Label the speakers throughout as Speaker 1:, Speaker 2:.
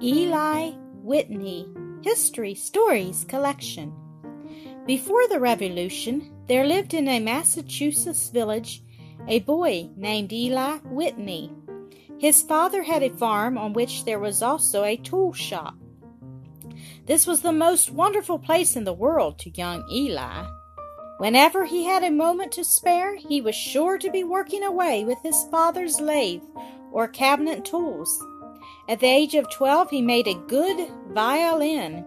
Speaker 1: Eli Whitney History Stories Collection. Before the Revolution, there lived in a Massachusetts village a boy named Eli Whitney. His father had a farm on which there was also a tool shop. This was the most wonderful place in the world to young Eli. Whenever he had a moment to spare, he was sure to be working away with his father's lathe or cabinet tools. At the age of 12, he made a good violin.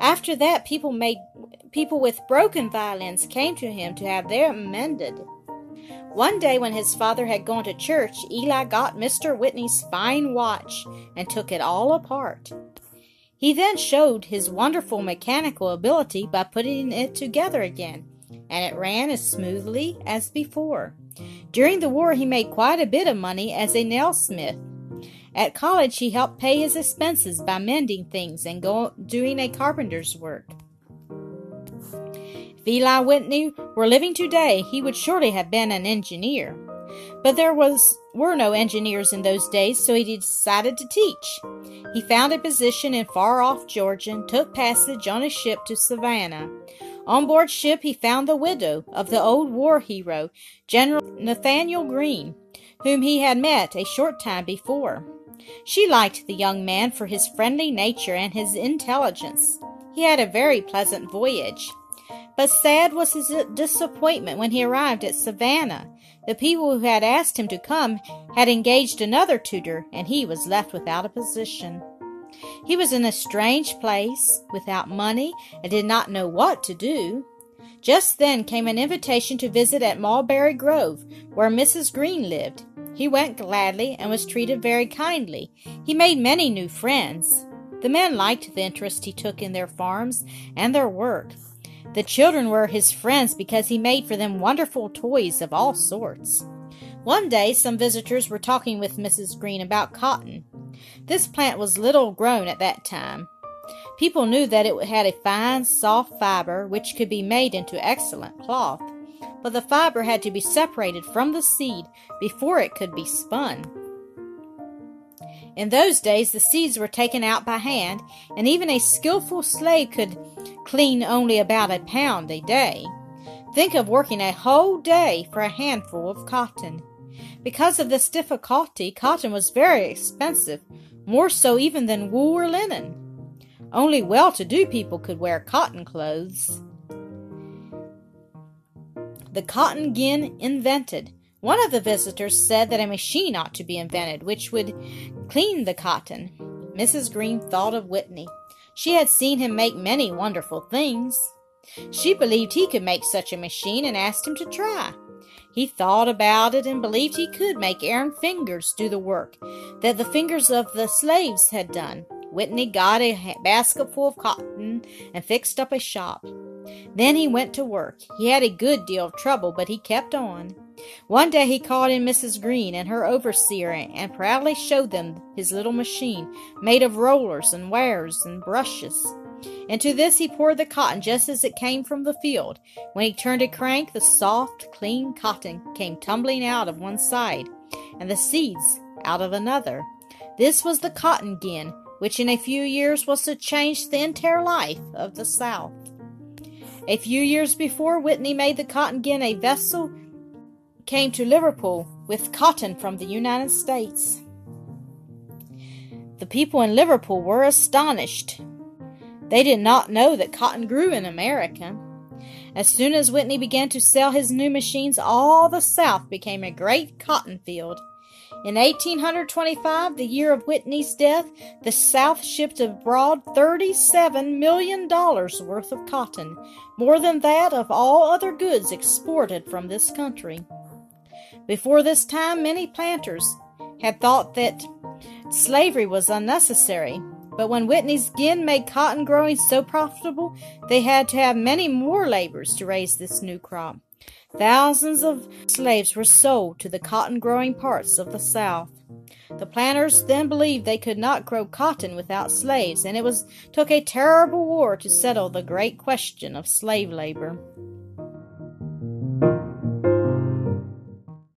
Speaker 1: After that, people made people with broken violins came to him to have them mended. One day when his father had gone to church, Eli got Mr. Whitney's fine watch and took it all apart. He then showed his wonderful mechanical ability by putting it together again, and it ran as smoothly as before. During the war, he made quite a bit of money as a nailsmith. At college, he helped pay his expenses by mending things and go, doing a carpenter's work. If Eli Whitney were living today, he would surely have been an engineer. But there was were no engineers in those days, so he decided to teach. He found a position in far off Georgia and took passage on a ship to Savannah. On board ship he found the widow of the old war hero, General Nathanael Greene, whom he had met a short time before. She liked the young man for his friendly nature and his intelligence. He had a very pleasant voyage. But sad was his disappointment when he arrived at Savannah. The people who had asked him to come had engaged another tutor, and he was left without a position. He was in a strange place, without money, and did not know what to do. Just then came an invitation to visit at Mulberry Grove, where Mrs. Greene lived. He went gladly and was treated very kindly. He made many new friends. The men liked the interest he took in their farms and their work. The children were his friends because he made for them wonderful toys of all sorts. One day, some visitors were talking with Mrs. Greene about cotton. This plant was little grown at that time. People knew that it had a fine, soft fiber which could be made into excellent cloth but the fiber had to be separated from the seed before it could be spun. In those days, the seeds were taken out by hand, and even a skilful slave could clean only about a pound a day. Think of working a whole day for a handful of cotton. Because of this difficulty, cotton was very expensive, more so even than wool or linen. Only well to do people could wear cotton clothes the cotton gin invented. One of the visitors said that a machine ought to be invented which would clean the cotton. Mrs. Greene thought of Whitney. She had seen him make many wonderful things. She believed he could make such a machine and asked him to try. He thought about it and believed he could make iron fingers do the work that the fingers of the slaves had done. Whitney got a basketful of cotton and fixed up a shop. Then he went to work. He had a good deal of trouble, but he kept on. One day he called in Mrs. Greene and her overseer and proudly showed them his little machine made of rollers and wares and brushes. Into this he poured the cotton just as it came from the field. When he turned a crank, the soft, clean cotton came tumbling out of one side, and the seeds out of another. This was the cotton gin, which in a few years was to change the entire life of the South. A few years before, Whitney made the cotton gin a vessel came to Liverpool with cotton from the United States. The people in Liverpool were astonished. They did not know that cotton grew in America. As soon as Whitney began to sell his new machines, all the South became a great cotton field. In 1825, the year of Whitney's death, the South shipped abroad $37 million worth of cotton, more than that of all other goods exported from this country. Before this time, many planters had thought that slavery was unnecessary, but when Whitney's gin made cotton growing so profitable, they had to have many more laborers to raise this new crop. Thousands of slaves were sold to the cotton growing parts of the South. The planters then believed they could not grow cotton without slaves, and it was took a terrible war to settle the great question of slave labor.